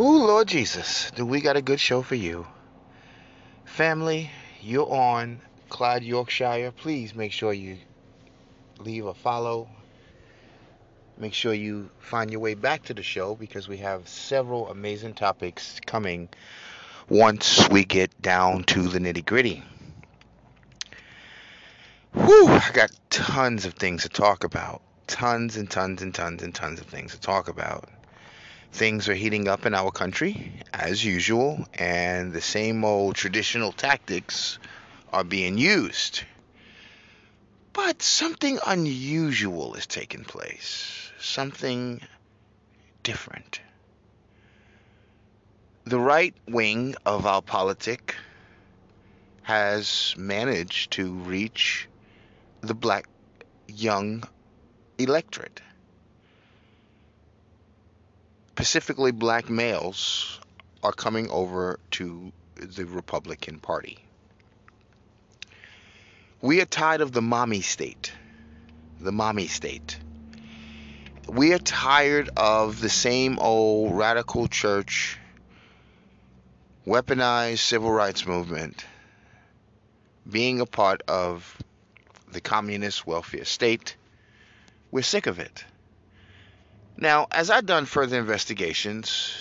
Ooh, Lord Jesus, do we got a good show for you? Family, you're on Clyde, Yorkshire. Please make sure you leave a follow. Make sure you find your way back to the show because we have several amazing topics coming once we get down to the nitty gritty. Whew, I got tons of things to talk about. Tons and tons and tons and tons of things to talk about. Things are heating up in our country, as usual, and the same old traditional tactics are being used. But something unusual is taking place, something different. The right wing of our politic has managed to reach the black young electorate. Specifically, black males are coming over to the Republican Party. We are tired of the mommy state. The mommy state. We are tired of the same old radical church, weaponized civil rights movement, being a part of the communist welfare state. We're sick of it. Now, as I've done further investigations,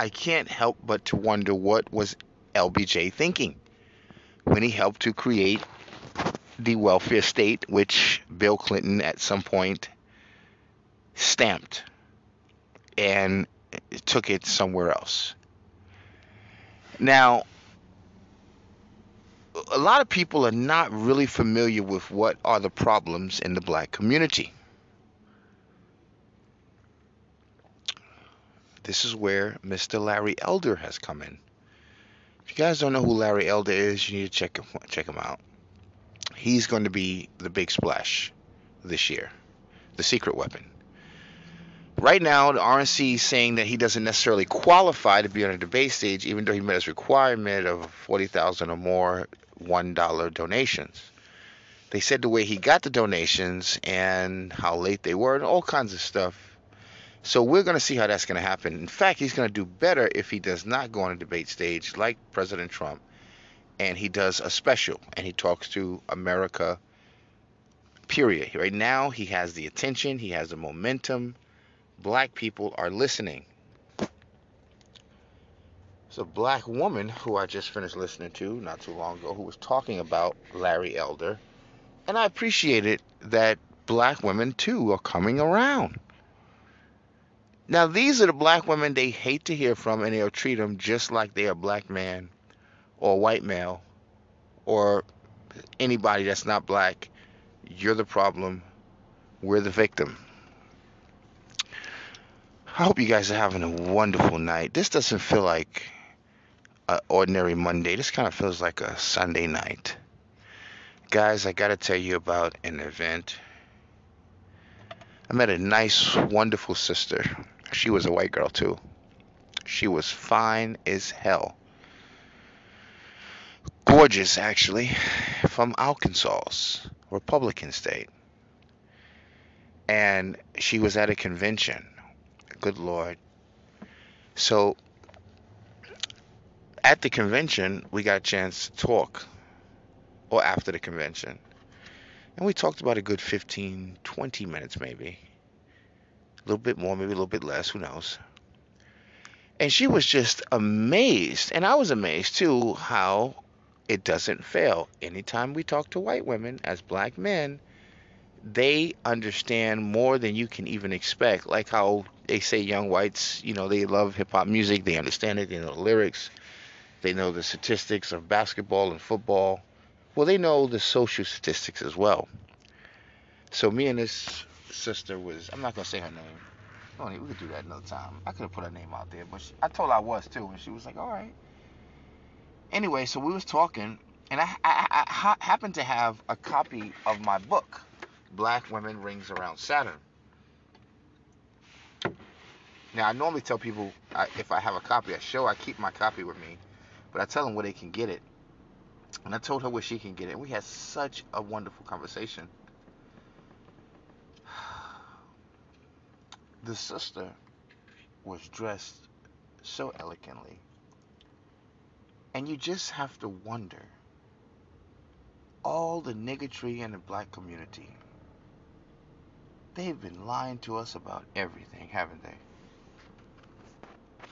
I can't help but to wonder what was LBJ thinking when he helped to create the welfare state, which Bill Clinton at some point stamped and took it somewhere else. Now, a lot of people are not really familiar with what are the problems in the black community. This is where Mr. Larry Elder has come in. If you guys don't know who Larry Elder is, you need to check him check him out. He's going to be the big splash this year, the secret weapon. Right now, the RNC is saying that he doesn't necessarily qualify to be on a debate stage, even though he met his requirement of 40,000 or more $1 donations. They said the way he got the donations and how late they were and all kinds of stuff so we're going to see how that's going to happen. In fact, he's going to do better if he does not go on a debate stage like President Trump and he does a special and he talks to America period. Right now he has the attention, he has the momentum. Black people are listening. It's a black woman who I just finished listening to not too long ago who was talking about Larry Elder. And I appreciated that black women too are coming around. Now, these are the black women they hate to hear from, and they'll treat them just like they're a black man or white male or anybody that's not black. You're the problem. We're the victim. I hope you guys are having a wonderful night. This doesn't feel like an ordinary Monday. This kind of feels like a Sunday night. Guys, I got to tell you about an event. I met a nice, wonderful sister she was a white girl too. She was fine as hell. Gorgeous, actually, from Arkansas, Republican state. And she was at a convention. Good Lord. So, at the convention, we got a chance to talk, or after the convention. And we talked about a good 15, 20 minutes maybe a little bit more, maybe a little bit less, who knows. And she was just amazed, and I was amazed too, how it doesn't fail. Anytime we talk to white women as black men, they understand more than you can even expect. Like how they say young whites, you know, they love hip hop music, they understand it, they know the lyrics, they know the statistics of basketball and football. Well, they know the social statistics as well. So me and this sister was I'm not gonna say her name. Oh, we could do that another time. I could have put her name out there, but she, I told her I was too, and she was like, "All right." Anyway, so we was talking, and I, I, I, happened to have a copy of my book, Black Women Rings Around Saturn. Now I normally tell people I, if I have a copy, I show I keep my copy with me, but I tell them where they can get it. And I told her where she can get it. We had such a wonderful conversation. The sister was dressed so elegantly. And you just have to wonder all the niggatry in the black community. They've been lying to us about everything, haven't they?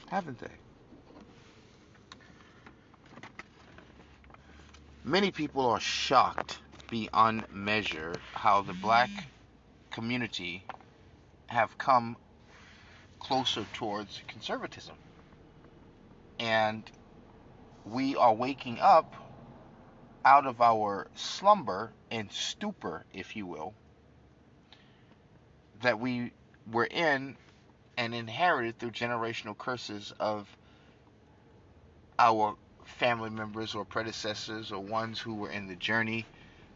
Haven't they? Many people are shocked beyond measure how the black community have come closer towards conservatism. And we are waking up out of our slumber and stupor, if you will, that we were in and inherited through generational curses of our family members or predecessors or ones who were in the journey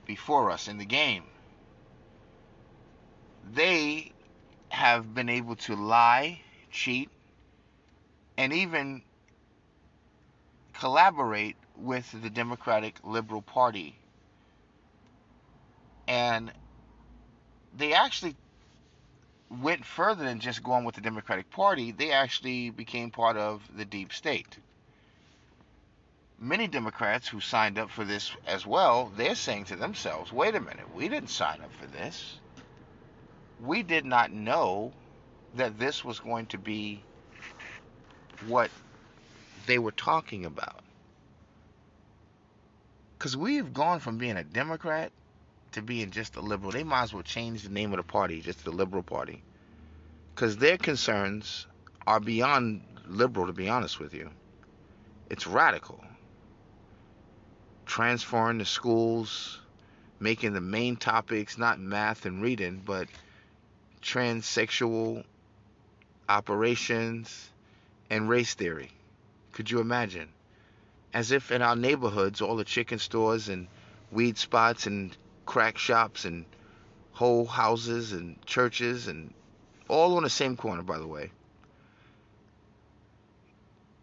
before us in the game. They have been able to lie, cheat, and even collaborate with the Democratic Liberal Party. And they actually went further than just going with the Democratic Party. They actually became part of the deep state. Many Democrats who signed up for this as well, they're saying to themselves, wait a minute, we didn't sign up for this we did not know that this was going to be what they were talking about. Because we've gone from being a Democrat to being just a liberal. They might as well change the name of the party just the Liberal Party. Because their concerns are beyond liberal, to be honest with you. It's radical. Transferring the schools, making the main topics not math and reading, but transsexual operations, and race theory. Could you imagine? As if in our neighborhoods, all the chicken stores and weed spots and crack shops and whole houses and churches and all on the same corner, by the way.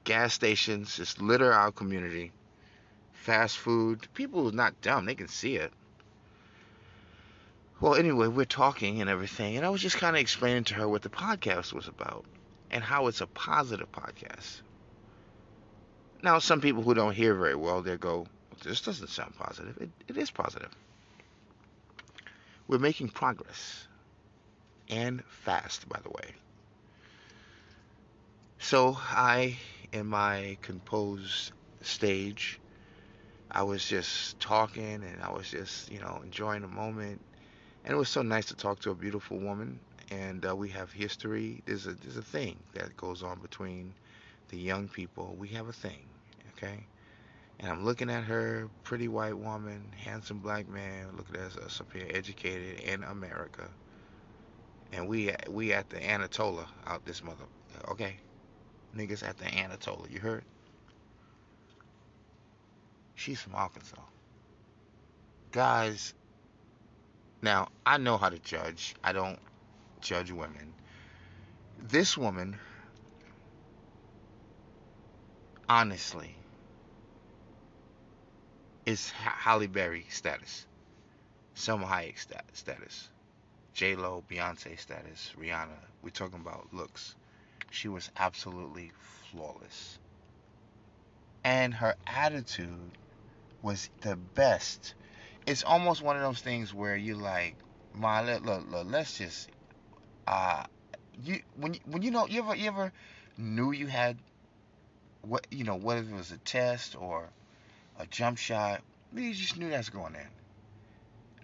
Gas stations just litter our community. Fast food. People are not dumb, they can see it. Well, anyway, we're talking and everything, and I was just kind of explaining to her what the podcast was about and how it's a positive podcast. Now, some people who don't hear very well, they go, this doesn't sound positive. It, it is positive. We're making progress and fast, by the way. So, I, in my composed stage, I was just talking and I was just, you know, enjoying the moment and it was so nice to talk to a beautiful woman. And uh, we have history. There's a there's a thing that goes on between the young people. We have a thing, okay? And I'm looking at her, pretty white woman, handsome black man. Look at us, up here, educated in America. And we we at the Anatole out this mother, okay? Niggas at the Anatole. You heard? She's from Arkansas. Guys, now, I know how to judge. I don't judge women. This woman, honestly, is Halle Berry status, Salma Hayek status, J Lo, Beyonce status, Rihanna. We're talking about looks. She was absolutely flawless, and her attitude was the best it's almost one of those things where you like, my look, look, look, let's just, uh, you when when you know you ever you ever knew you had what you know whether it was a test or a jump shot, you just knew that's going in.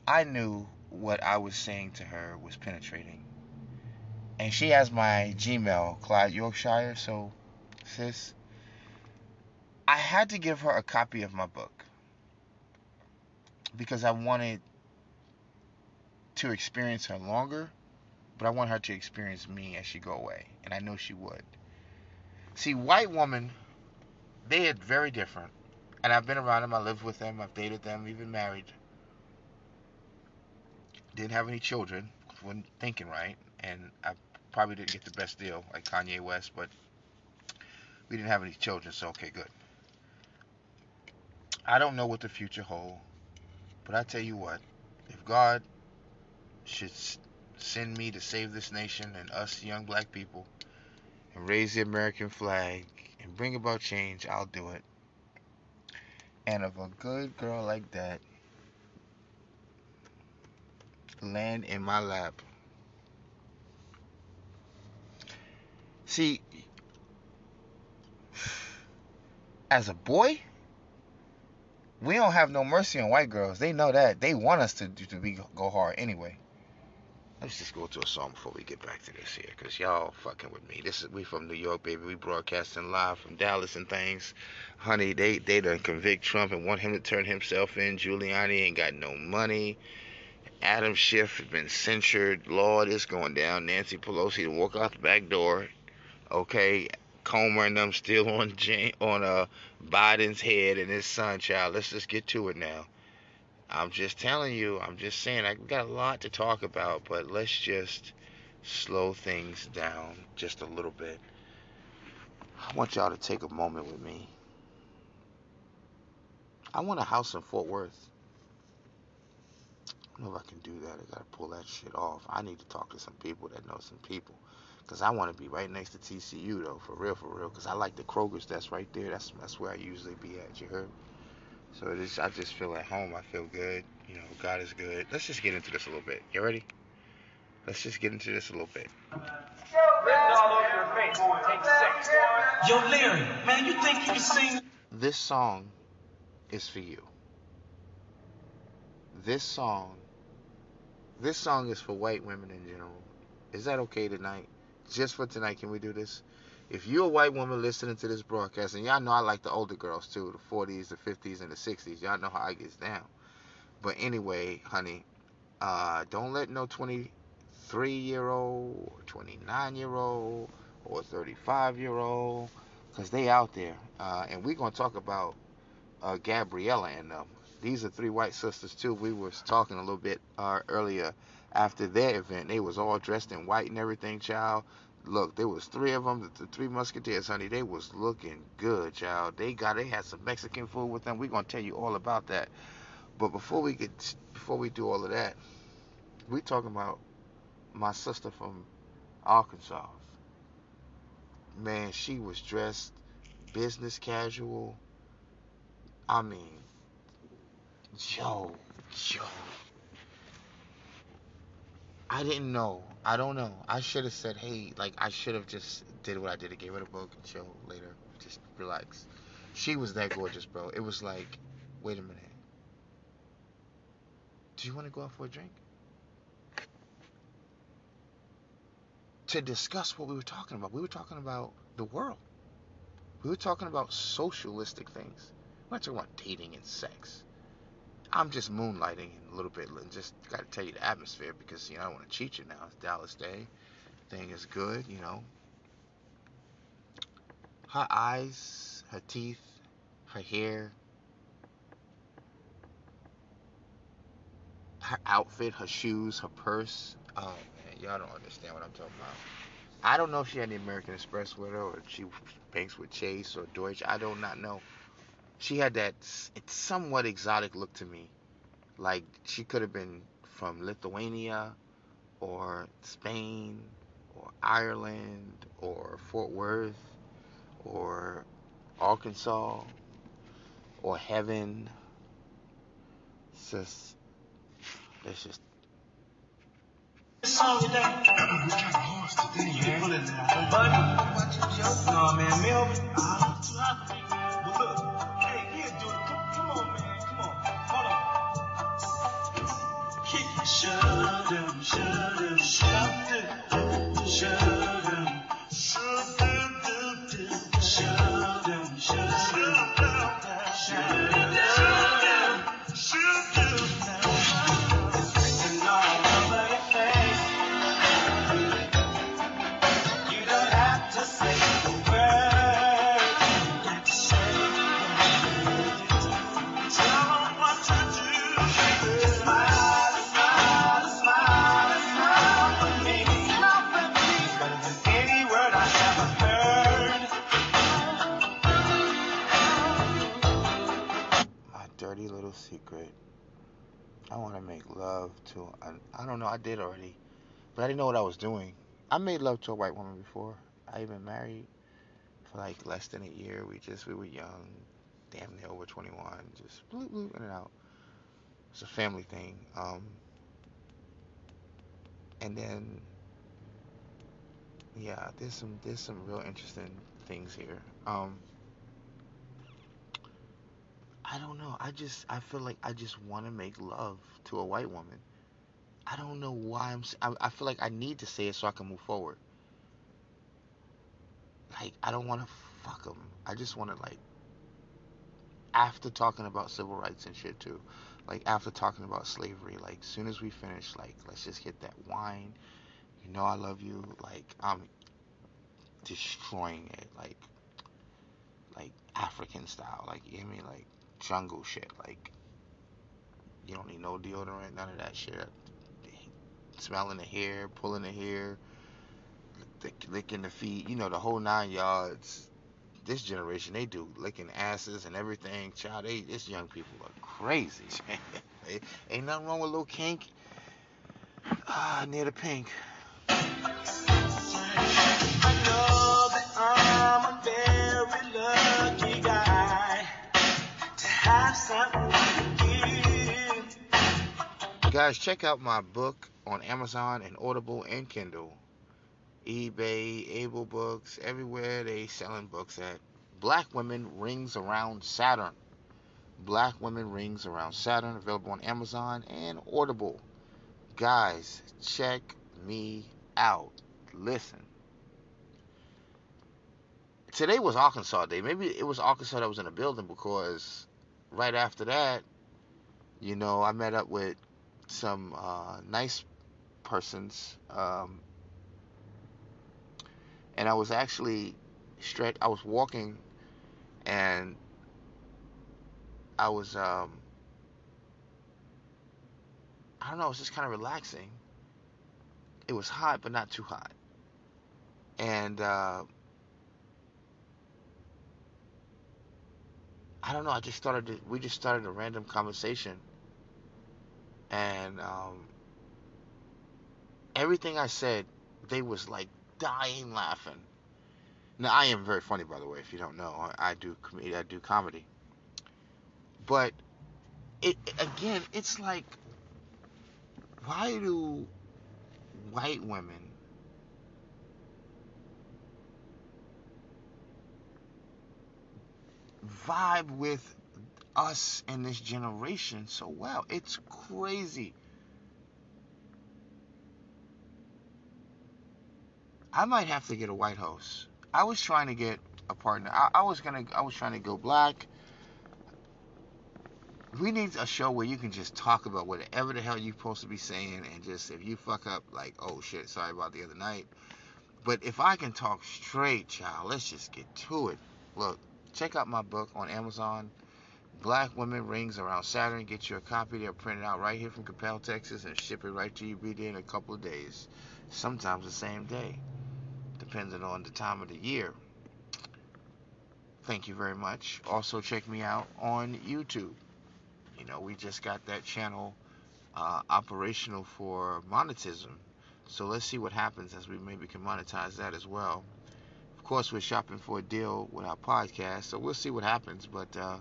I knew what I was saying to her was penetrating. And she has my Gmail, Clyde Yorkshire, so sis, I had to give her a copy of my book because I wanted to experience her longer, but I want her to experience me as she go away, and I know she would. See, white woman, they are very different, and I've been around them. I lived with them. I've dated them, even married. Didn't have any children. wasn't thinking right, and I probably didn't get the best deal like Kanye West, but we didn't have any children, so okay, good. I don't know what the future holds. But I tell you what, if God should send me to save this nation and us young black people and raise the American flag and bring about change, I'll do it. And if a good girl like that land in my lap, see, as a boy, we don't have no mercy on white girls. They know that. They want us to to be go hard anyway. Let's just go to a song before we get back to this here, cause y'all fucking with me. This is we from New York, baby. We broadcasting live from Dallas and things. Honey, they they done convict Trump and want him to turn himself in. Giuliani ain't got no money. Adam Schiff has been censured. Lord, it's going down. Nancy Pelosi to walk out the back door. Okay, Comer and them still on Jane, on uh Biden's head and his son child. Let's just get to it now. I'm just telling you, I'm just saying, I got a lot to talk about, but let's just slow things down just a little bit. I want y'all to take a moment with me. I want a house in Fort Worth. I don't know if I can do that. I gotta pull that shit off. I need to talk to some people that know some people. Cause I want to be right next to TCU though, for real, for real. Cause I like the Kroger's that's right there. That's that's where I usually be at. You heard? So it is, I just feel at home. I feel good. You know, God is good. Let's just get into this a little bit. You ready? Let's just get into this a little bit. Yo, Larry, man, you think you can sing? This song is for you. This song, this song is for white women in general. Is that okay tonight? Just for tonight, can we do this? if you're a white woman listening to this broadcast, and y'all know I like the older girls too, the 40s, the 50s, and the 60s. Y'all know how I gets down. But anyway, honey, uh, don't let no 23 year old, or 29 year old, or 35 year old, because they out there. Uh, and we're going to talk about uh, Gabriella and them. These are three white sisters too. We was talking a little bit uh, earlier after their event. They was all dressed in white and everything, child. Look, there was three of them, the three musketeers, honey. They was looking good, child. They got, they had some Mexican food with them. We're gonna tell you all about that. But before we get, before we do all of that, we talking about my sister from Arkansas. Man, she was dressed business casual. I mean, yo, yo. I didn't know. I don't know. I should have said, hey, like I should have just did what I did to get rid of book and chill later. Just relax. She was that gorgeous, bro. It was like, wait a minute. Do you want to go out for a drink? To discuss what we were talking about. We were talking about the world. We were talking about socialistic things. We're not talking about dating and sex. I'm just moonlighting a little bit and just got to tell you the atmosphere because, you know, I want to cheat you now. It's Dallas Day. Thing is good, you know. Her eyes, her teeth, her hair, her outfit, her shoes, her purse. Oh, man, y'all don't understand what I'm talking about. I don't know if she had the American Express with her or she banks with Chase or Deutsche. I do not know she had that it's somewhat exotic look to me. Like she could have been from Lithuania or Spain or Ireland or Fort Worth or Arkansas or Heaven. It's just, it's just. Song today. It's kind of harsh today, man. But, no, man, Melvin, I'm too hot for me, man. But look. Shut up, shut up, shut up, shut up, I did already, but I didn't know what I was doing. I made love to a white woman before. I even married for like less than a year. We just we were young, damn near over 21, just bloop bloop in and out. It's a family thing. Um, and then yeah, there's some there's some real interesting things here. Um, I don't know. I just I feel like I just want to make love to a white woman. I don't know why I'm. I, I feel like I need to say it so I can move forward. Like I don't want to fuck them. I just want to like. After talking about civil rights and shit too, like after talking about slavery, like soon as we finish, like let's just get that wine. You know I love you. Like I'm destroying it. Like like African style. Like you hear me? Like jungle shit. Like you don't need no deodorant, none of that shit. Smelling the hair, pulling the hair, licking the feet. You know the whole nine yards. This generation, they do licking asses and everything. Child, they this young people are crazy. Ain't- nothing wrong with a little kink. Ah, near the pink. Guys, check out my book on Amazon and Audible and Kindle. eBay, AbeBooks, everywhere they selling books at. Black Women Rings Around Saturn. Black Women Rings Around Saturn, available on Amazon and Audible. Guys, check me out. Listen. Today was Arkansas Day. Maybe it was Arkansas that was in the building because right after that, you know, I met up with some uh, nice persons, um, and I was actually stretch. I was walking, and I was um, I don't know. It was just kind of relaxing. It was hot, but not too hot, and uh, I don't know. I just started. To, we just started a random conversation, and um, everything I said, they was like dying laughing. Now I am very funny, by the way. If you don't know, I, do I do comedy. But it again, it's like, why do white women vibe with us and this generation so well? It's crazy. I might have to get a white house. I was trying to get a partner. I, I was gonna. I was trying to go black. We need a show where you can just talk about whatever the hell you're supposed to be saying, and just if you fuck up, like, oh shit, sorry about the other night. But if I can talk straight, child, let's just get to it. Look, check out my book on Amazon. Black Women Rings Around Saturn. Get you a copy. They'll print it out right here from Coppell, Texas, and ship it right to you. There in a couple of days. Sometimes the same day depending on the time of the year. Thank you very much. Also, check me out on YouTube. You know, we just got that channel uh, operational for monetism. So let's see what happens as we maybe can monetize that as well. Of course, we're shopping for a deal with our podcast, so we'll see what happens. But, uh,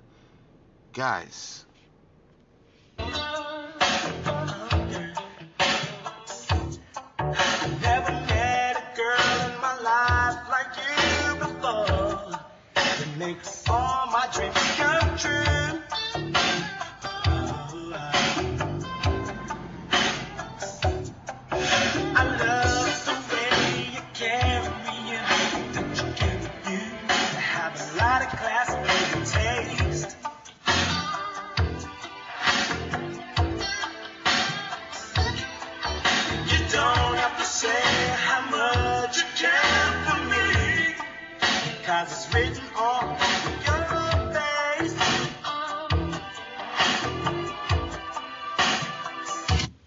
guys,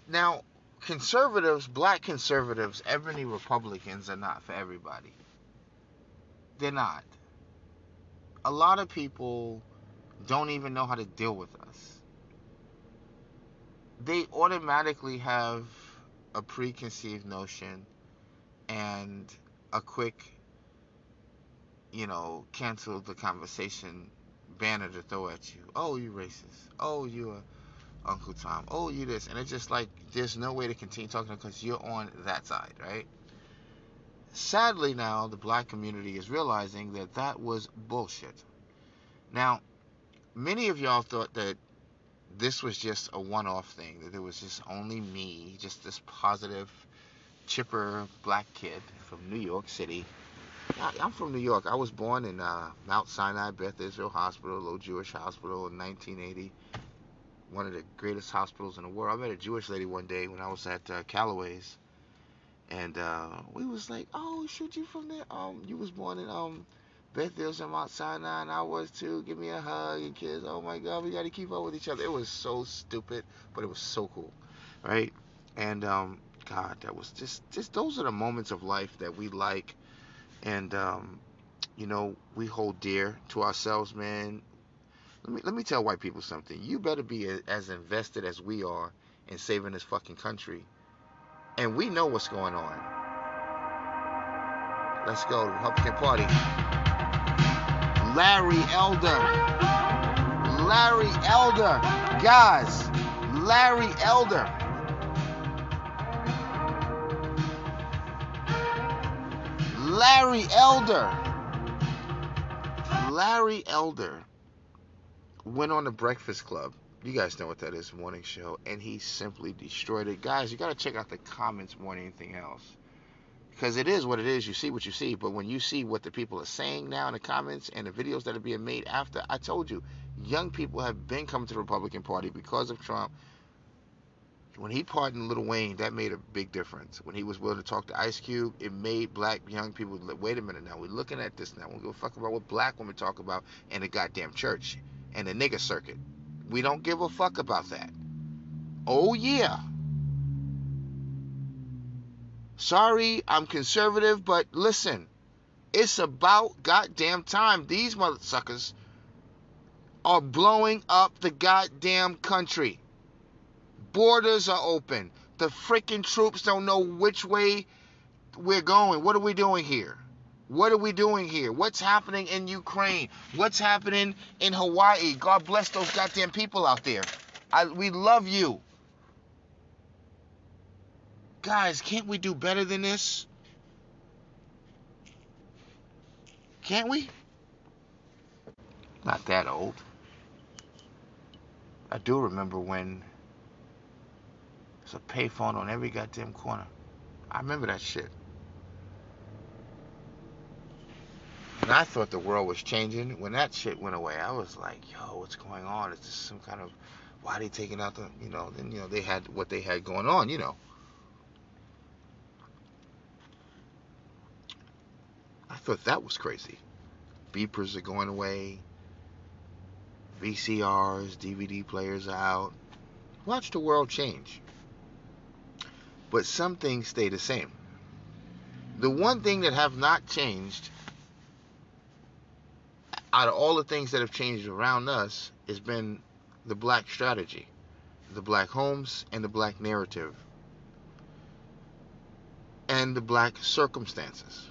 Now, conservatives, black conservatives, ebony Republicans are not for everybody. They're not. A lot of people don't even know how to deal with us. They automatically have a preconceived notion and a quick you know, cancel the conversation banner to throw at you. Oh, you racist. Oh, you a Uncle Tom. Oh, you this. And it's just like there's no way to continue talking because you're on that side, right? Sadly, now the black community is realizing that that was bullshit. Now, many of y'all thought that this was just a one off thing, that it was just only me, just this positive, chipper black kid from New York City. I, I'm from New York. I was born in uh, Mount Sinai Beth Israel Hospital, a little Jewish hospital in 1980. One of the greatest hospitals in the world. I met a Jewish lady one day when I was at uh, Callaway's, and uh, we was like, "Oh, shoot, you from there? Um, you was born in um Beth Israel Mount Sinai, and I was too. Give me a hug and kiss. Oh my God, we got to keep up with each other. It was so stupid, but it was so cool, right? And um, God, that was just just those are the moments of life that we like, and um, you know, we hold dear to ourselves, man. Let me let me tell white people something. You better be as invested as we are in saving this fucking country, and we know what's going on. Let's go, Republican Party. Larry Elder. Larry Elder. Guys, Larry Elder. Larry Elder. Larry Elder went on the Breakfast Club. You guys know what that is, morning show, and he simply destroyed it. Guys, you got to check out the comments more than anything else because it is what it is. You see what you see, but when you see what the people are saying now in the comments and the videos that are being made after, I told you, young people have been coming to the Republican Party because of Trump. When he pardoned Lil Wayne, that made a big difference. When he was willing to talk to Ice Cube, it made black young people wait a minute now, we're looking at this now. We don't give a fuck about what black women talk about in the goddamn church and the nigger circuit. We don't give a fuck about that. Oh yeah. Sorry, I'm conservative, but listen, it's about goddamn time. These motherfuckers are blowing up the goddamn country. Borders are open. The freaking troops don't know which way we're going. What are we doing here? What are we doing here? What's happening in Ukraine? What's happening in Hawaii? God bless those goddamn people out there. I, we love you. Guys, can't we do better than this? Can't we? Not that old. I do remember when there's a payphone on every goddamn corner. I remember that shit. And I thought the world was changing. When that shit went away, I was like, yo, what's going on? Is this some kind of why are they taking out the you know, then you know, they had what they had going on, you know. I thought that was crazy. Beepers are going away. VCRs, DVD players are out. Watch the world change. But some things stay the same. The one thing that have not changed out of all the things that have changed around us has been the black strategy, the black homes, and the black narrative, and the black circumstances.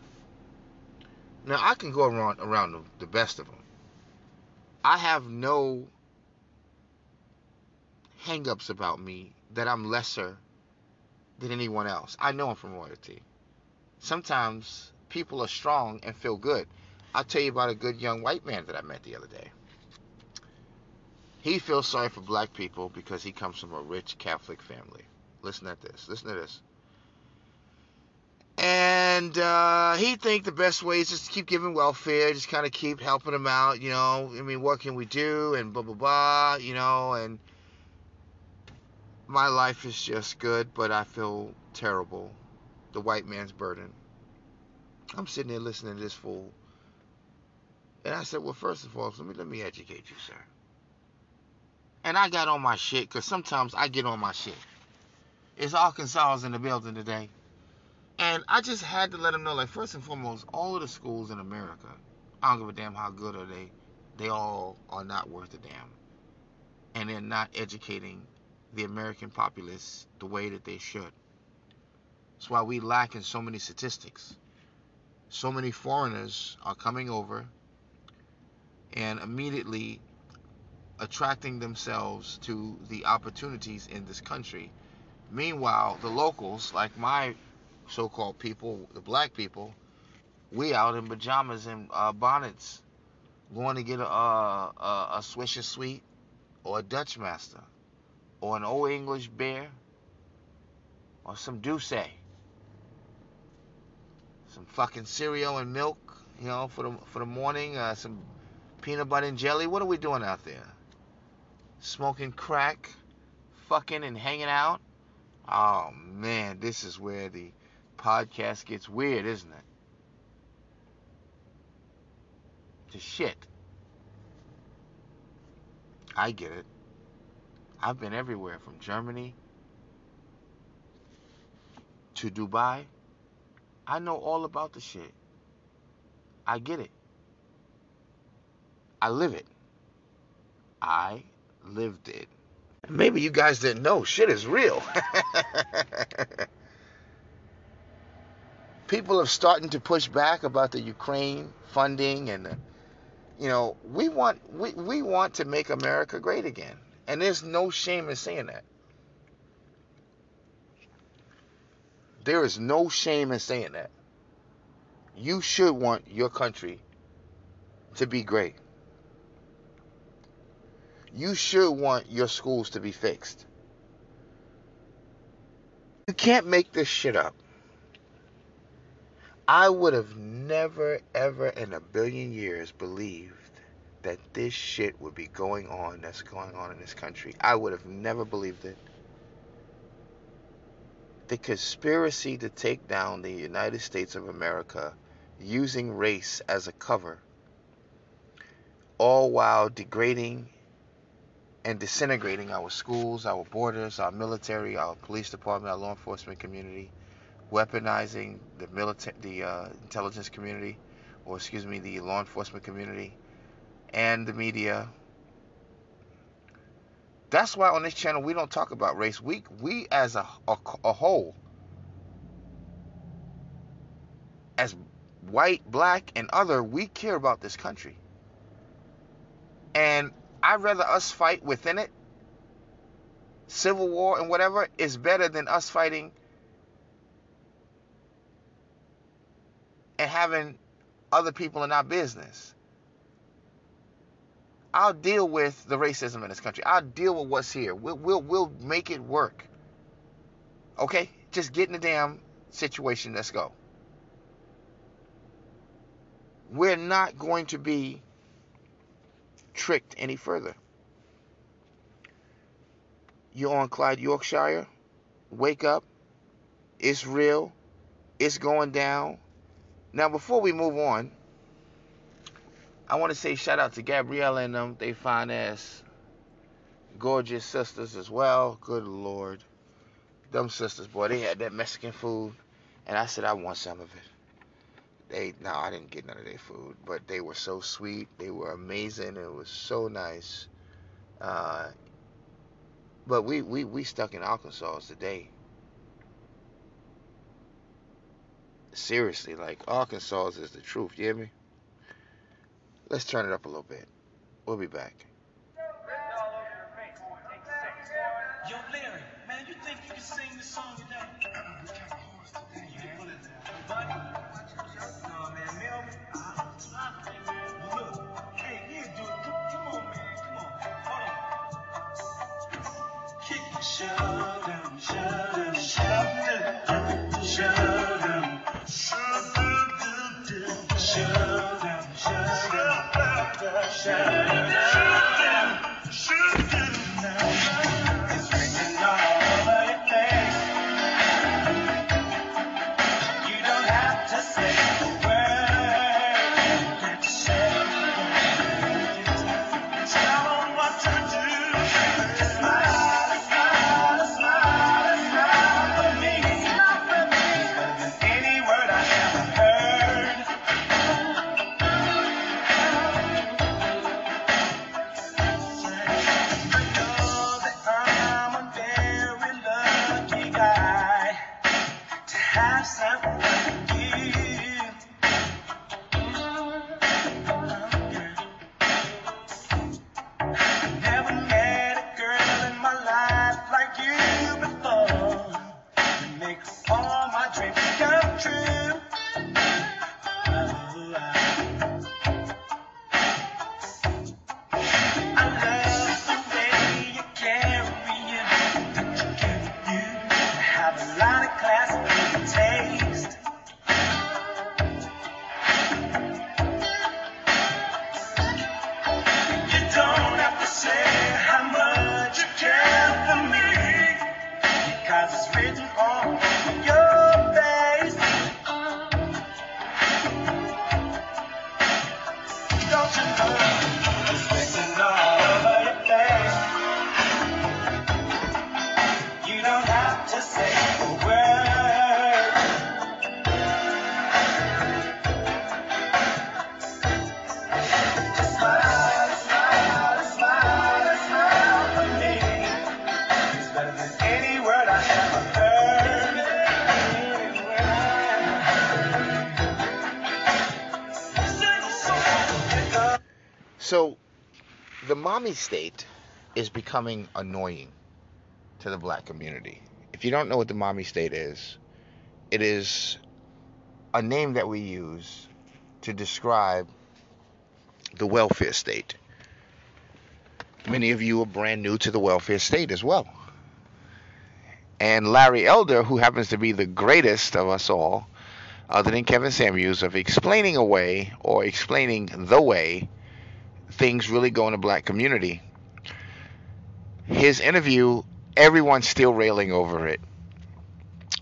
Now I can go around around the, the best of them. I have no hangups about me that I'm lesser than anyone else. I know I'm from royalty. Sometimes people are strong and feel good. I'll tell you about a good young white man that I met the other day. He feels sorry for black people because he comes from a rich Catholic family. Listen at this. Listen to this. And uh, he think the best way is just to keep giving welfare, just kind of keep helping them out, you know. I mean, what can we do? And blah blah blah, you know. And my life is just good, but I feel terrible. The white man's burden. I'm sitting there listening to this fool. And I said, well, first of all, let me let me educate you, sir. And I got on my shit because sometimes I get on my shit. It's Arkansas in the building today. And I just had to let him know, like, first and foremost, all of the schools in America, I don't give a damn how good are they, they all are not worth a damn. And they're not educating the American populace the way that they should. That's why we lack in so many statistics. so many foreigners are coming over and immediately attracting themselves to the opportunities in this country. Meanwhile, the locals, like my so-called people, the black people, we out in pajamas and uh, bonnets, going to get a, a, a Swisher Sweet or a Dutch Master or an Old English beer or some Douce, some fucking cereal and milk, you know, for the for the morning, uh, some peanut butter and jelly. What are we doing out there? Smoking crack, fucking and hanging out. Oh man, this is where the podcast gets weird, isn't it? To shit. I get it. I've been everywhere from Germany to Dubai. I know all about the shit. I get it. I live it. I lived it. Maybe you guys didn't know. Shit is real. People are starting to push back about the Ukraine funding and the, you know, we want we, we want to make America great again. And there's no shame in saying that. There is no shame in saying that. You should want your country to be great. You should want your schools to be fixed. You can't make this shit up. I would have never, ever in a billion years believed that this shit would be going on that's going on in this country. I would have never believed it. The conspiracy to take down the United States of America using race as a cover, all while degrading and disintegrating our schools, our borders, our military, our police department, our law enforcement community, weaponizing the military, the uh, intelligence community, or excuse me, the law enforcement community, and the media. That's why on this channel we don't talk about race. We we as a, a, a whole, as white, black, and other, we care about this country. And I'd rather us fight within it. Civil war and whatever is better than us fighting and having other people in our business. I'll deal with the racism in this country. I'll deal with what's here. We'll we'll, we'll make it work. Okay? Just get in the damn situation. Let's go. We're not going to be tricked any further. You're on Clyde, Yorkshire. Wake up. It's real. It's going down. Now, before we move on, I want to say shout out to Gabrielle and them. They fine ass, gorgeous sisters as well. Good lord, them sisters, boy, they had that Mexican food, and I said I want some of it. They no, I didn't get none of their food, but they were so sweet. They were amazing. It was so nice. Uh, but we, we we stuck in Arkansas today. Seriously, like Arkansas is the truth. You hear me? Let's turn it up a little bit. We'll be back. Larry, man, you think you can sing this song today? down. Down, down, down, shall. Mommy state is becoming annoying to the black community. If you don't know what the mommy state is, it is a name that we use to describe the welfare state. Many of you are brand new to the welfare state as well. And Larry Elder, who happens to be the greatest of us all, other than Kevin Samuels, of explaining away or explaining the way things really go in the black community. His interview, everyone's still railing over it.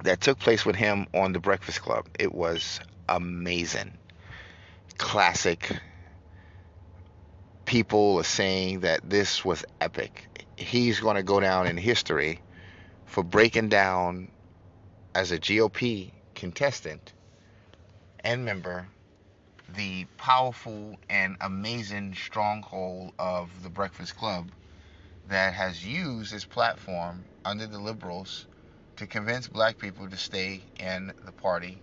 That took place with him on the Breakfast Club. It was amazing. Classic. People are saying that this was epic. He's going to go down in history for breaking down as a GOP contestant and member the powerful and amazing stronghold of the Breakfast Club that has used its platform under the liberals to convince black people to stay in the party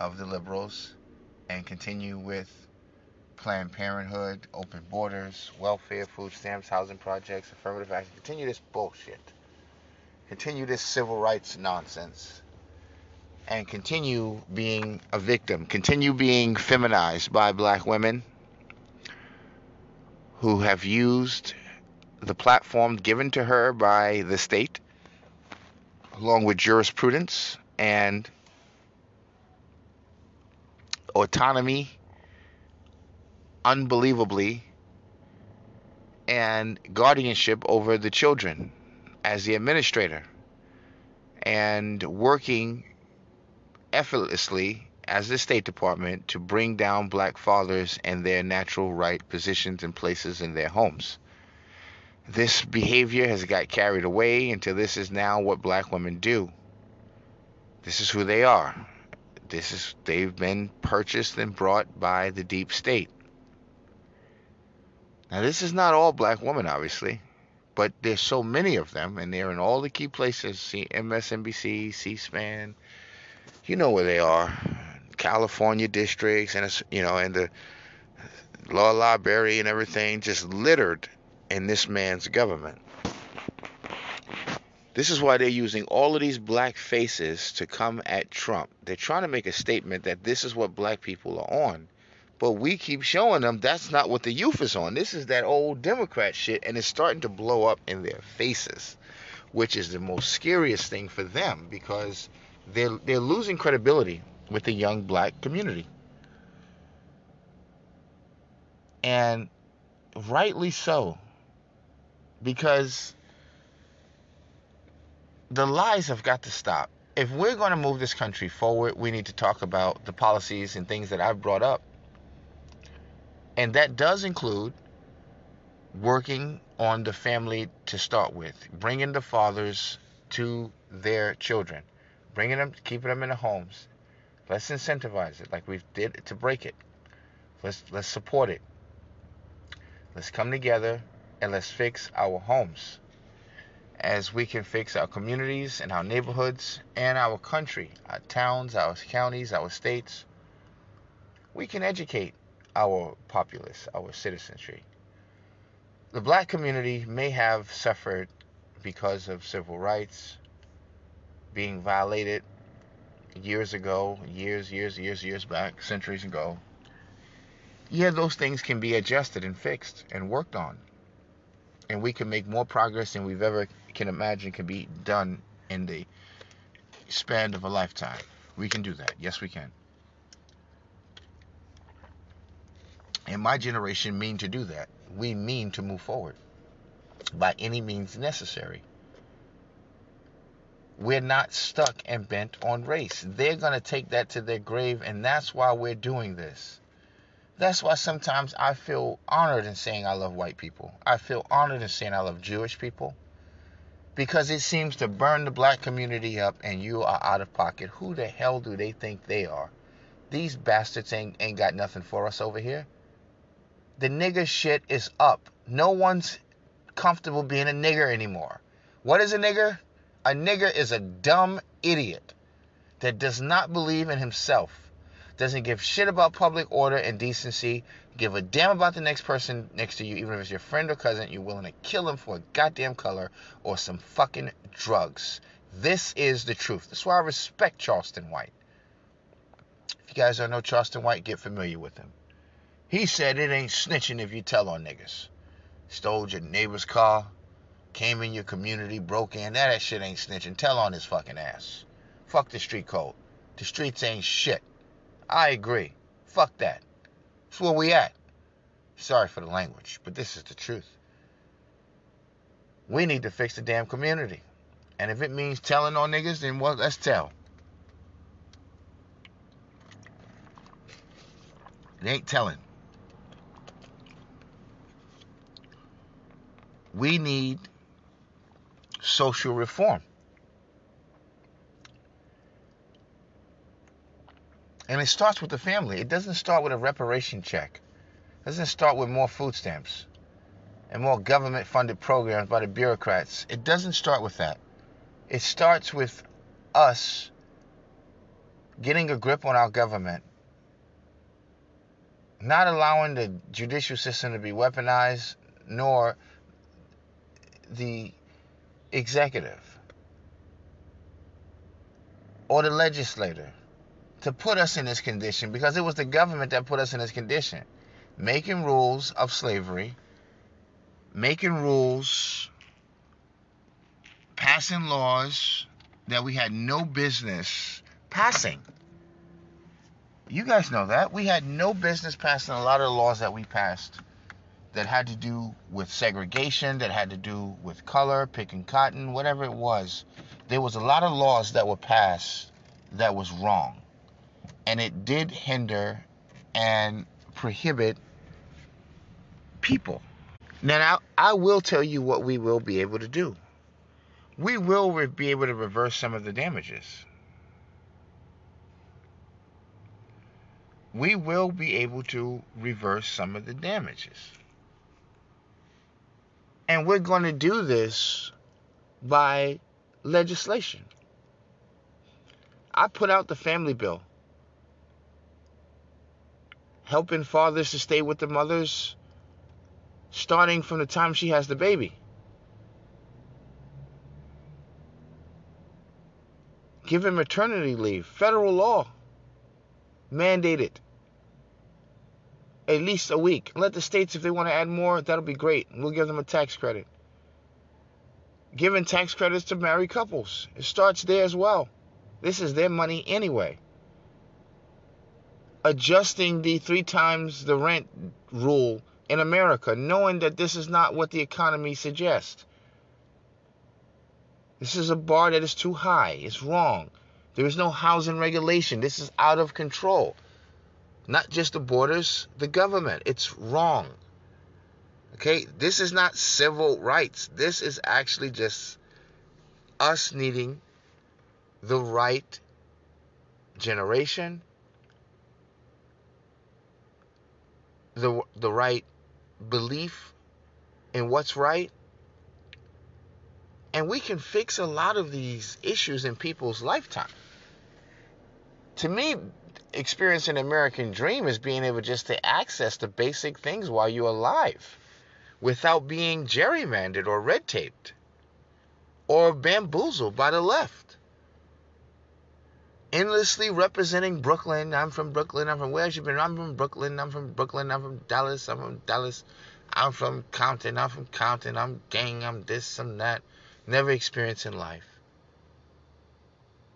of the liberals and continue with Planned Parenthood, open borders, welfare, food stamps, housing projects, affirmative action. Continue this bullshit. Continue this civil rights nonsense and continue being a victim, continue being feminized by black women who have used the platform given to her by the state, along with jurisprudence and autonomy, unbelievably, and guardianship over the children as the administrator, and working effortlessly as the State Department to bring down black fathers and their natural right positions and places in their homes. This behavior has got carried away until this is now what black women do. This is who they are. This is they've been purchased and brought by the deep state. Now this is not all black women obviously, but there's so many of them and they're in all the key places, see MSNBC, C-SPAN, you know where they are, California districts, and it's, you know, and the law library and everything, just littered in this man's government. This is why they're using all of these black faces to come at Trump. They're trying to make a statement that this is what black people are on. But we keep showing them that's not what the youth is on. This is that old Democrat shit, and it's starting to blow up in their faces, which is the most scariest thing for them because they're they're losing credibility with the young black community. And rightly so. Because the lies have got to stop. If we're going to move this country forward, we need to talk about the policies and things that I've brought up. And that does include working on the family to start with, bringing the fathers to their children bringing them, keeping them in the homes. Let's incentivize it like we did to break it. Let's let's support it. Let's come together and let's fix our homes as we can fix our communities and our neighborhoods and our country, our towns, our counties, our states. We can educate our populace, our citizenry. The black community may have suffered because of civil rights, being violated years ago, years, years, years, years back, centuries ago. Yeah, those things can be adjusted and fixed and worked on. And we can make more progress than we've ever can imagine can be done in the span of a lifetime. We can do that. Yes, we can. And my generation mean to do that. We mean to move forward by any means necessary. We're not stuck and bent on race. They're going to take that to their grave, and that's why we're doing this. That's why sometimes I feel honored in saying I love white people. I feel honored in saying I love Jewish people. Because it seems to burn the black community up and you are out of pocket. Who the hell do they think they are? These bastards ain't, ain't got nothing for us over here. The nigger shit is up. No one's comfortable being a nigger anymore. What is a nigger? A nigger is a dumb idiot that does not believe in himself, doesn't give shit about public order and decency, give a damn about the next person next to you, even if it's your friend or cousin, you're willing to kill him for a goddamn color or some fucking drugs. This is the truth. That's why I respect Charleston White. If you guys don't know Charleston White, get familiar with him. He said it ain't snitching if you tell on niggas. Stole your neighbor's car, came in your community, broke in. That, that shit ain't snitching. Tell on his fucking ass. Fuck the street code. The streets ain't shit. I agree. Fuck that. That's where we at. Sorry for the language, but this is the truth. We need to fix the damn community. And if it means telling on niggas, then well, let's tell. It ain't telling. We need social reform. And it starts with the family. It doesn't start with a reparation check. It doesn't start with more food stamps and more government funded programs by the bureaucrats. It doesn't start with that. It starts with us getting a grip on our government, not allowing the judicial system to be weaponized, nor the executive or the legislator to put us in this condition because it was the government that put us in this condition. Making rules of slavery, making rules, passing laws that we had no business passing. You guys know that. We had no business passing a lot of the laws that we passed that had to do with segregation, that had to do with color, picking cotton, whatever it was. There was a lot of laws that were passed that was wrong. And it did hinder and prohibit people. Now, I will tell you what we will be able to do. We will be able to reverse some of the damages. We will be able to reverse some of the damages. And we're going to do this by legislation. I put out the family bill, helping fathers to stay with the mothers starting from the time she has the baby. Giving maternity leave, federal law, mandated at least a week. Let the states, if they want to add more, that'll be great. We'll give them a tax credit. Giving tax credits to married couples. It starts there as well. This is their money anyway. Adjusting the three times the rent rule in America, knowing that this is not what the economy suggests. This is a bar that is too high. It's wrong. There is no housing regulation. This is out of control. Not just the borders, the government. It's wrong. Okay? This is not civil rights. This is actually just us needing the right generation, the the right belief in what's right. And we can fix a lot of these issues in people's lifetime. To me, experiencing an American dream is being able just to access the basic things while you're alive without being gerrymandered or red taped or bamboozled by the left. Endlessly representing Brooklyn. I'm from Brooklyn. I'm from where's you been? I'm from Brooklyn. I'm from Brooklyn. I'm from Dallas. I'm from Dallas. I'm from Compton. I'm from Compton. I'm gang. I'm this. I'm that. Never experiencing life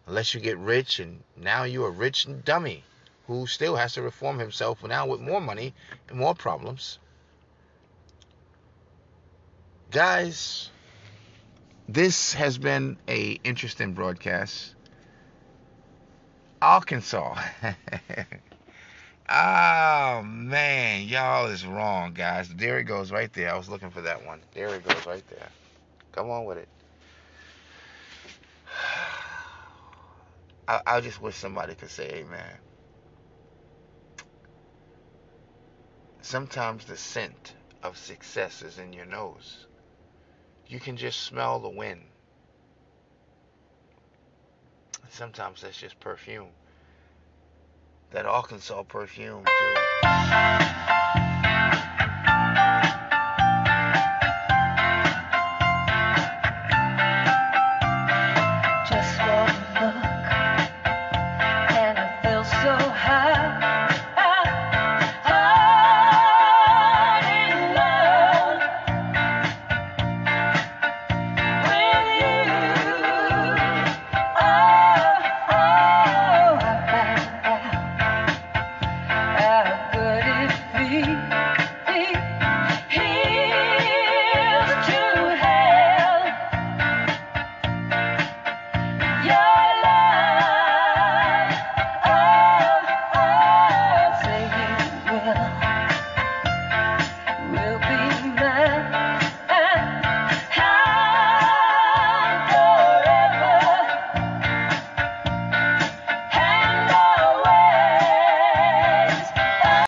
unless you get rich and now you're a rich dummy who still has to reform himself now with more money and more problems. Guys, this has been a interesting broadcast. Arkansas Oh man, y'all is wrong, guys. There it goes right there. I was looking for that one. There it goes right there. Come on with it. I, I just wish somebody could say amen. Sometimes the scent of success is in your nose. You can just smell the wind. Sometimes that's just perfume. That Arkansas perfume, too.